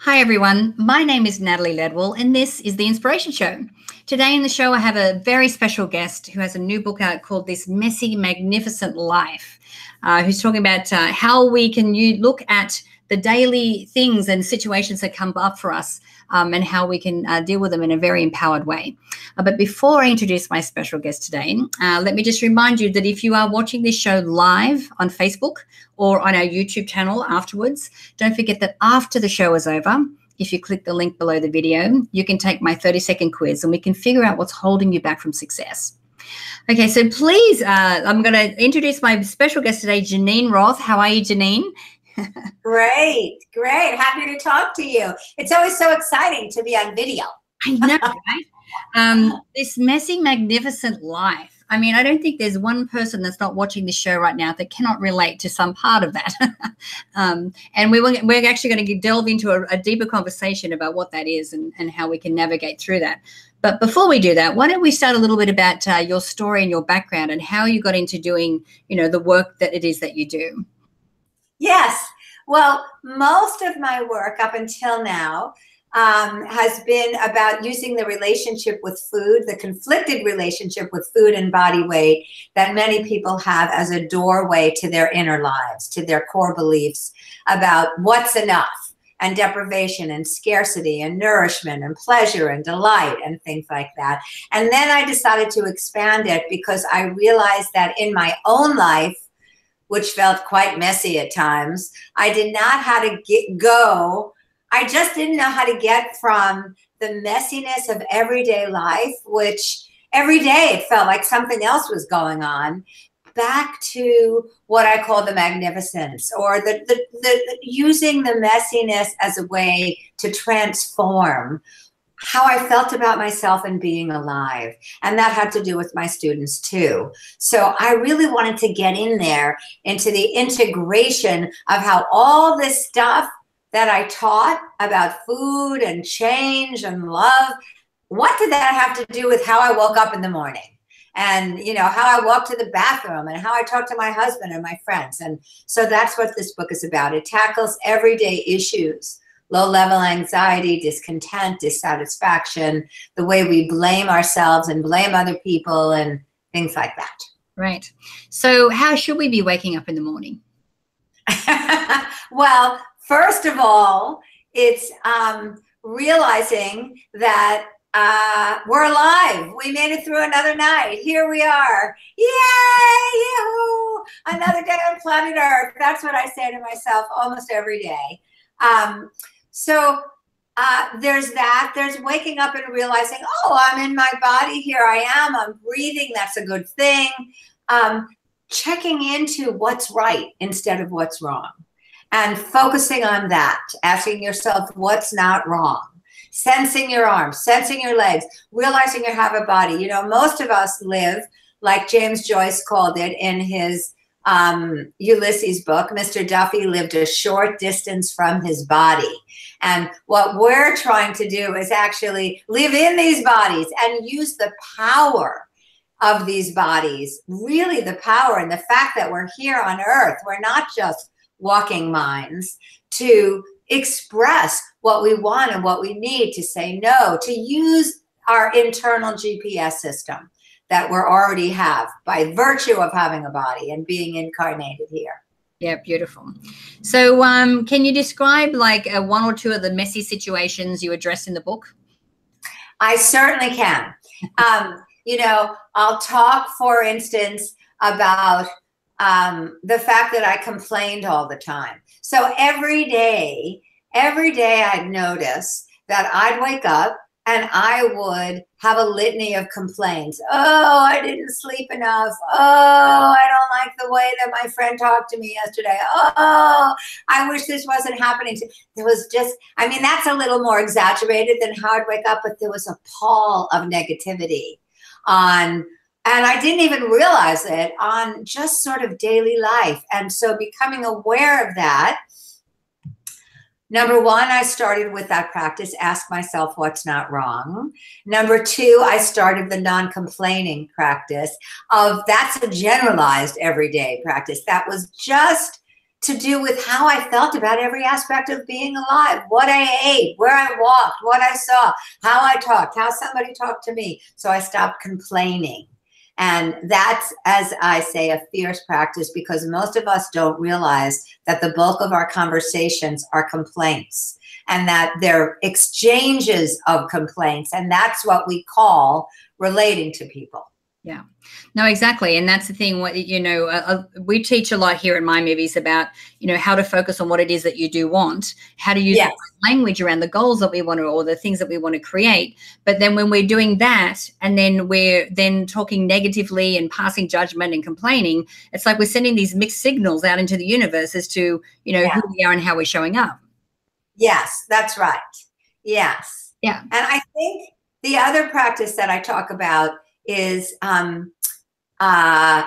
Hi, everyone. My name is Natalie Ledwell, and this is The Inspiration Show. Today in the show, I have a very special guest who has a new book out called This Messy, Magnificent Life, uh, who's talking about uh, how we can you look at the daily things and situations that come up for us um, and how we can uh, deal with them in a very empowered way. Uh, but before I introduce my special guest today, uh, let me just remind you that if you are watching this show live on Facebook or on our YouTube channel afterwards, don't forget that after the show is over, if you click the link below the video, you can take my 30 second quiz and we can figure out what's holding you back from success. Okay, so please, uh, I'm going to introduce my special guest today, Geneen Roth. How are you, Geneen? Great, great. Happy to talk to you. It's always so exciting to be on video. I know, right? Um, this messy, magnificent life. I mean, I don't think there's one person that's not watching this show right now that cannot relate to some part of that. um, and we will, we're actually going to delve into a, a, deeper conversation about what that is and, and how we can navigate through that. But before we do that, why don't we start a little bit about uh, your story and your background and how you got into doing, you know, the work that it is that you do? Yes. Well, most of my work up until now um, has been about using the relationship with food, the conflicted relationship with food and body weight that many people have as a doorway to their inner lives, to their core beliefs about what's enough and deprivation and scarcity and nourishment and pleasure and delight and things like that. And then I decided to expand it because I realized that in my own life, which felt quite messy at times. I did not how to get go. I just didn't know how to get from the messiness of everyday life, which every day it felt like something else was going on, back to what I call the magnificence or the, the, the using the messiness as a way to transform how I felt about myself and being alive. And that had to do with my students too. So I really wanted to get in there into the integration of how all this stuff that I taught about food and change and love, what did that have to do with how I woke up in the morning? And you know how I walk to the bathroom and how I talk to my husband and my friends. And so that's what this book is about. It tackles everyday issues low level anxiety, discontent, dissatisfaction, the way we blame ourselves and blame other people and things like that. Right. So, how should we be waking up in the morning? well, first of all, it's um, realizing that uh, we're alive. We made it through another night. Here we are. Yay! Yahoo! Another day on planet Earth. That's what I say to myself almost every day. Um, so uh, there's that. There's waking up and realizing, oh, I'm in my body. Here I am. I'm breathing. That's a good thing. Um, checking into what's right instead of what's wrong and focusing on that, asking yourself what's not wrong, sensing your arms, sensing your legs, realizing you have a body. You know, most of us live like James Joyce called it in his um, Ulysses book, Mr. Duffy lived a short distance from his body. And what we're trying to do is actually live in these bodies and use the power of these bodies, really the power and the fact that we're here on earth. We're not just walking minds to express what we want and what we need, to say no, to use our internal GPS system that we already have by virtue of having a body and being incarnated here. Yeah, beautiful. So, um, can you describe like uh, one or two of the messy situations you address in the book? I certainly can. um, you know, I'll talk, for instance, about um, the fact that I complained all the time. So every day, every day I'd notice that I'd wake up and I would have a litany of complaints. Oh, I didn't sleep enough. Oh, I don't like the way that my friend talked to me yesterday. Oh, I wish this wasn't happening. There was just, I mean, that's a little more exaggerated than how I'd wake up, but there was a pall of negativity on, and I didn't even realize it on just sort of daily life. And so becoming aware of that Number one, I started with that practice, ask myself what's not wrong. Number two, I started the non complaining practice of that's a generalized everyday practice. That was just to do with how I felt about every aspect of being alive, what I ate, where I walked, what I saw, how I talked, how somebody talked to me. So I stopped complaining. And that's, as I say, a fierce practice because most of us don't realize that the bulk of our conversations are complaints and that they're exchanges of complaints. And that's what we call relating to people. Yeah, no, exactly, and that's the thing. What you know, uh, uh, we teach a lot here in Mind Movies about you know how to focus on what it is that you do want, how to use yes. language around the goals that we want to or the things that we want to create. But then when we're doing that, and then we're then talking negatively and passing judgment and complaining, it's like we're sending these mixed signals out into the universe as to you know yeah. who we are and how we're showing up. Yes, that's right. Yes. Yeah. And I think the other practice that I talk about is um, uh,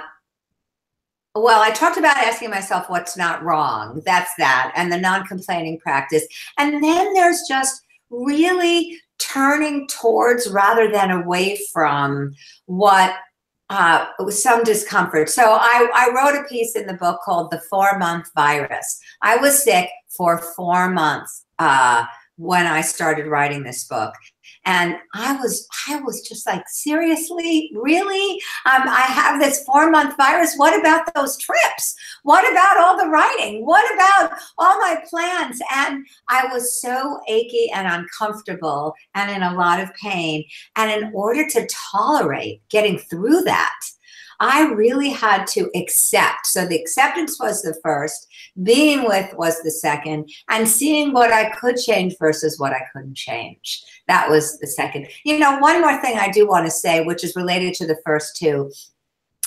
well, I talked about asking myself what's not wrong. That's that, and the non complaining practice. And then there's just really turning towards rather than away from what uh, some discomfort. So I, I wrote a piece in the book called The Four Month Virus. I was sick for four months uh, when I started writing this book and i was i was just like seriously? Really? Um, i have this four month virus? What about those trips? What about all the writing? What about all my plans? And i was so achy and uncomfortable and in a lot of pain. And in order to tolerate getting through that I really had to accept. So the acceptance was the first, being with was the second, and seeing what I could change versus what I couldn't change. That was the second. You know, one more thing I do want to say, which is related to the first two,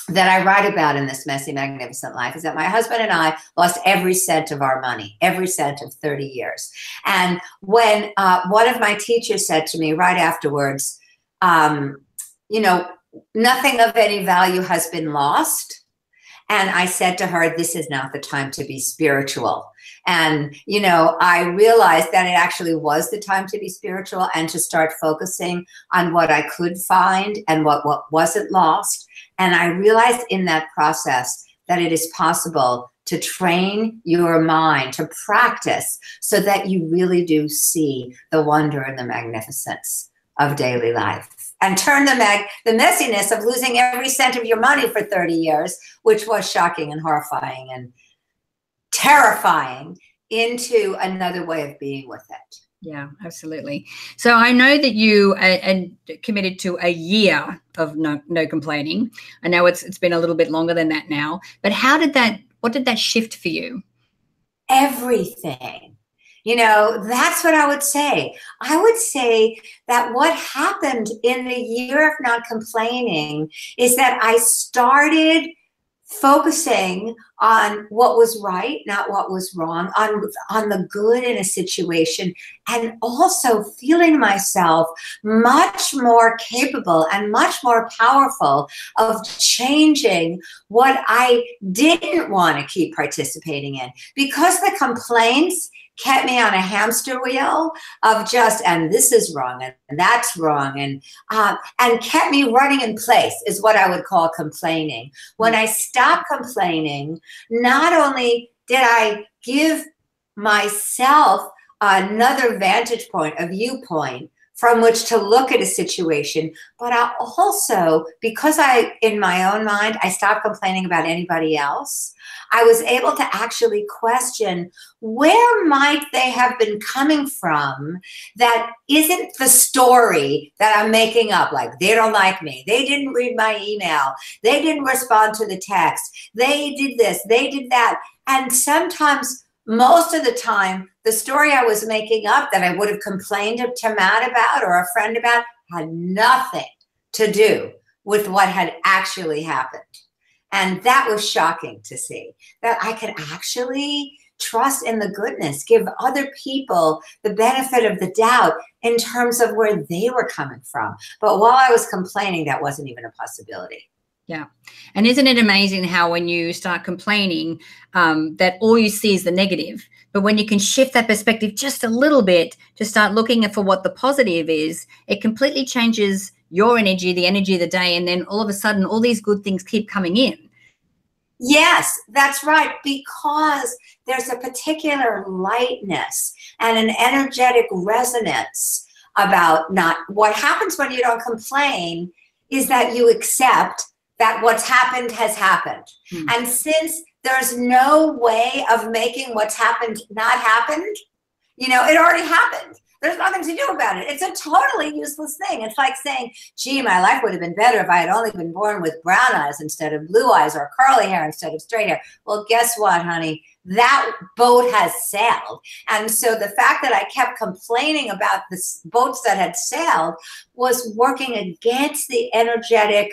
that I write about in this messy, magnificent life is that my husband and I lost every cent of our money, every cent of 30 years. And when uh, one of my teachers said to me right afterwards, um, you know, nothing of any value has been lost. And I said to her, This is not the time to be spiritual. And, you know, I realized that it actually was the time to be spiritual and to start focusing on what I could find and what, what wasn't lost. And I realized in that process that it is possible to train your mind to practice so that you really do see the wonder and the magnificence of daily life and turn the mag the messiness of losing every cent of your money for 30 years, which was shocking and horrifying and terrifying, into another way of being with it. Yeah, absolutely. So I know that you are, committed to a year of no, no complaining. I know it's it's been a little bit longer than that now, but how did that? What did that shift for you? Everything you know, that's what I would say. I would say that what happened in the year of not complaining is that I started focusing on what was right not what was wrong on on the good in a situation and also feeling myself much more capable and much more powerful of changing what i didn't want to keep participating in because the complaints kept me on a hamster wheel of just and this is wrong and, that's wrong and uh, and kept me running in place is what I would call complaining. When I stopped complaining, not only did I give myself another vantage point, a viewpoint from which to look at a situation. But I also, because I, in my own mind, I stopped complaining about anybody else, I was able to actually question where might they have been coming from that isn't the story that I'm making up. Like, they don't like me. They didn't read my email. They didn't respond to the text. They did this. They did that. And sometimes most of the time, the story I was making up that I would have complained to Matt about or a friend about had nothing to do with what had actually happened. And that was shocking to see that I could actually trust in the goodness, give other people the benefit of the doubt in terms of where they were coming from. But while I was complaining, that wasn't even a possibility. Yeah. And isn't it amazing how when you start complaining, um, that all you see is the negative? But when you can shift that perspective just a little bit to start looking for what the positive is, it completely changes your energy, the energy of the day. And then all of a sudden, all these good things keep coming in. Yes, that's right. Because there's a particular lightness and an energetic resonance about not what happens when you don't complain is that you accept that what's happened has happened. Mm. And since there's no way of making what's happened not happened, you know, it already happened. There's nothing to do about it. It's a totally useless thing. It's like saying, gee, my life would have been better if I had only been born with brown eyes instead of blue eyes or curly hair instead of straight hair. Well, guess what, honey? That boat has sailed. And so the fact that I kept complaining about the boats that had sailed was working against the energetic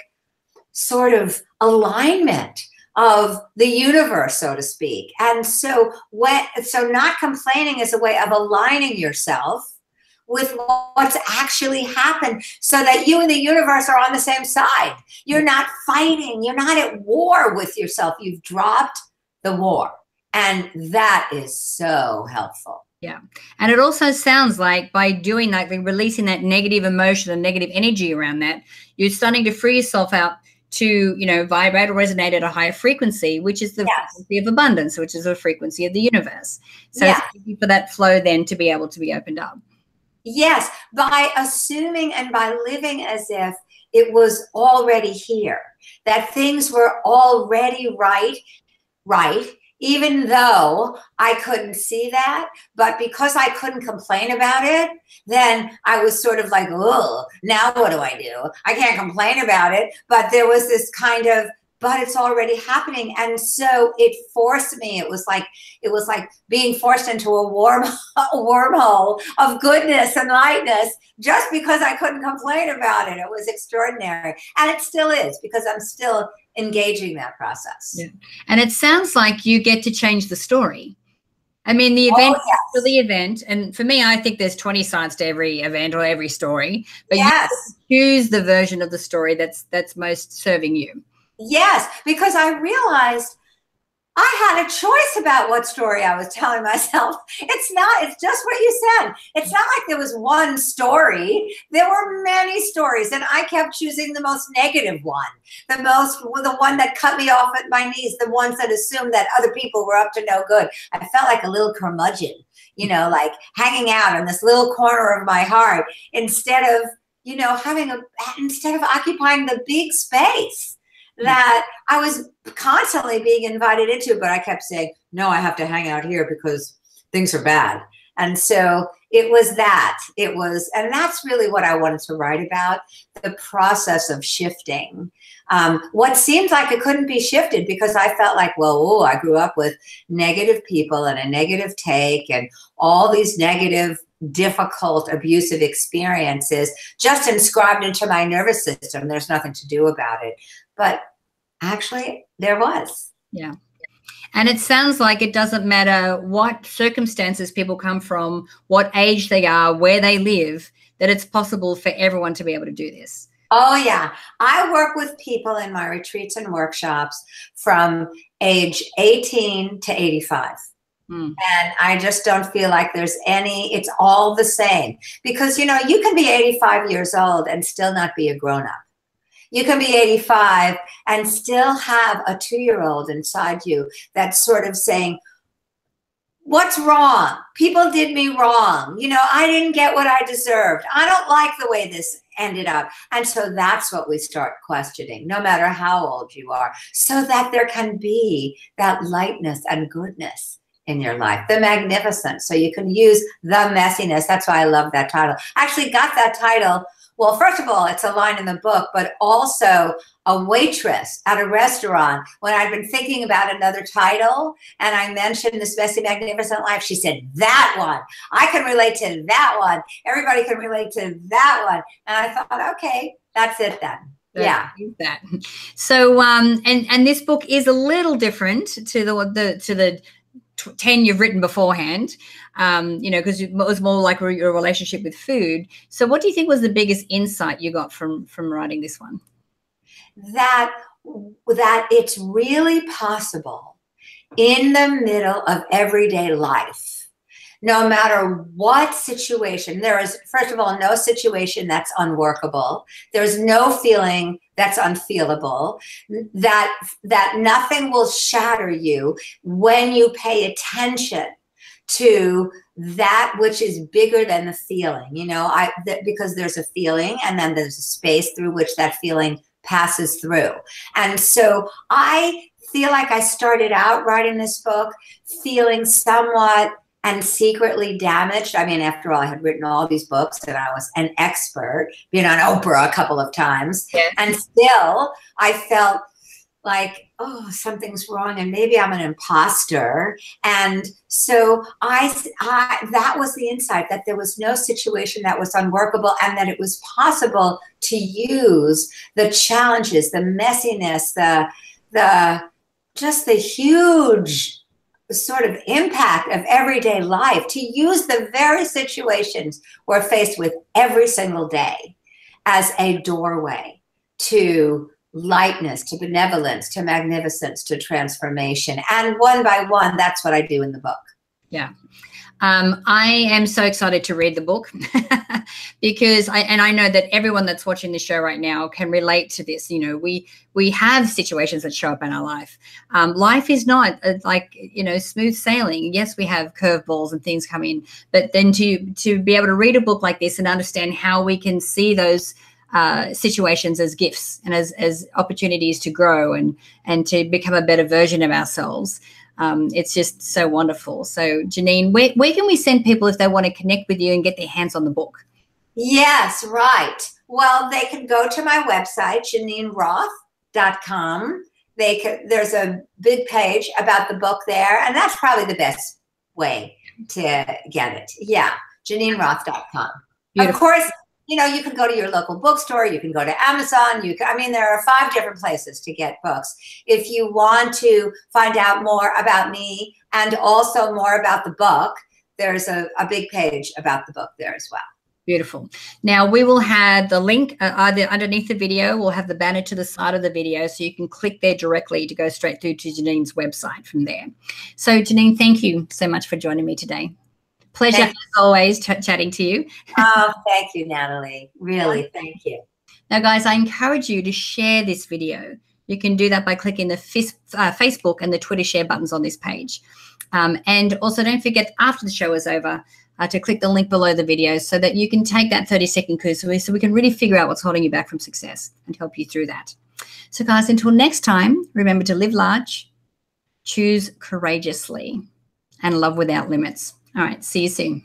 sort of alignment of the universe, so to speak. And so what so not complaining is a way of aligning yourself with what's actually happened so that you and the universe are on the same side. You're not fighting, you're not at war with yourself. You've dropped the war. And that is so helpful. Yeah. And it also sounds like by doing that, like releasing that negative emotion and negative energy around that, you're starting to free yourself out to you know vibrate or resonate at a higher frequency which is the yes. frequency of abundance which is the frequency of the universe so yeah. for that flow then to be able to be opened up yes by assuming and by living as if it was already here that things were already right right even though I couldn't see that. But because I couldn't complain about it, then I was sort of like, oh, now what do I do? I can't complain about it. But there was this kind of, but it's already happening. And so it forced me. It was like, it was like being forced into a warm a wormhole of goodness and lightness just because I couldn't complain about it. It was extraordinary. And it still is because I'm still engaging that process. Yeah. And it sounds like you get to change the story. I mean, the event oh, yes. for the event, and for me, I think there's 20 sides to every event or every story. But yes. you choose the version of the story that's that's most serving you. Yes, because I realized I had a choice about what story I was telling myself. It's not, it's just what you said. It's not like there was one story. There were many stories, and I kept choosing the most negative one, the most, the one that cut me off at my knees, the ones that assumed that other people were up to no good. I felt like a little curmudgeon, you know, like hanging out in this little corner of my heart instead of, you know, having a, instead of occupying the big space that I was constantly being invited into, but I kept saying, no, I have to hang out here because things are bad. And so it was that. It was, and that's really what I wanted to write about the process of shifting. Um, what seemed like it couldn't be shifted because I felt like, well, oh, I grew up with negative people and a negative take and all these negative difficult abusive experiences just inscribed into my nervous system there's nothing to do about it but actually there was. Yeah. And it sounds like it doesn't matter what circumstances people come from, what age they are, where they live, that it's possible for everyone to be able to do this. Oh, yeah. I work with people in my retreats and workshops from age 18 to 85. Hmm. And I just don't feel like there's any, it's all the same. Because, you know, you can be 85 years old and still not be a grown up. You can be 85 and still have a two year old inside you that's sort of saying, What's wrong? People did me wrong. You know, I didn't get what I deserved. I don't like the way this ended up. And so that's what we start questioning, no matter how old you are, so that there can be that lightness and goodness in your life, the magnificent. So you can use the messiness. That's why I love that title. I actually got that title well, first of all, it's a line in the book, but also a waitress at a restaurant. When I'd been thinking about another title and I mentioned This Messy Magnificent Life, she said, That one. I can relate to that one. Everybody can relate to that one. And I thought, okay, that's it then. yeah that so um and and this book is a little different to the the to the 10 you've written beforehand um, you know because it was more like your relationship with food. So what do you think was the biggest insight you got from from writing this one? That that it's really possible in the middle of everyday life no matter what situation there is first of all no situation that's unworkable. There's no feeling that's unfeelable that that nothing will shatter you when you pay attention to that which is bigger than the feeling you know? I that because there's a feeling and then there's a space through which that feeling passes through. And so i feel like i started out writing this book feeling somewhat and secretly damaged. I mean, after all, I had written all these books and I was an expert, been on Oprah a couple of times. Yeah. And still, I felt like, oh, something's wrong and maybe I'm an imposter. And so I, I that was the insight that there was no situation that was unworkable and that it was possible to use the challenges, the messiness, the the just the huge sort of impact of everyday life to use the very situations we're faced with every single day as a doorway to lightness, to benevolence, to magnificence, to transformation. And one by one, that's what I do in the book. Yeah. Um, I am so excited to read the book because I and I know that everyone that's watching the show right now can relate to this. You know, we we have situations that show up in our life. Um, life is not uh, like you know smooth sailing. Yes, we have curveballs and things come in, but then to to be able to read a book like this and understand how we can see those uh, situations as gifts and as as opportunities to grow and and to become a better version of ourselves um, it's just so wonderful. So, Geneen, where, where can we send people if they want to connect with you and get their hands on the book? Yes, right. Well, they can go to my website, GeneenRoth.com. They can, there's a big page about the book there, and that's probably the best way to get it. Yeah, GeneenRoth.com. Beautiful. Of course, you know, you can go to your local bookstore, you can go to Amazon, you can, I mean, there are five different places to get books. If you want to find out more about me and also more about the book, there's a, a big page about the book there as well. Beautiful. Now we will have the link uh, either underneath the video. We'll have the banner to the side of the video, so you can click there directly to go straight through to Geneen's website from there. So Geneen, thank you so much for joining me today. Pleasure as always ch- chatting to you. oh, thank you, Natalie. Really, thank you. Now, guys, I encourage you to share this video. You can do that by clicking the fis- uh, Facebook and the Twitter share buttons on this page. Um, and also, don't forget after the show is over uh, to click the link below the video so that you can take that 30 second course so we can really figure out what's holding you back from success and help you through that. So, guys, until next time, remember to live large, choose courageously, and love without limits. All right. See you soon.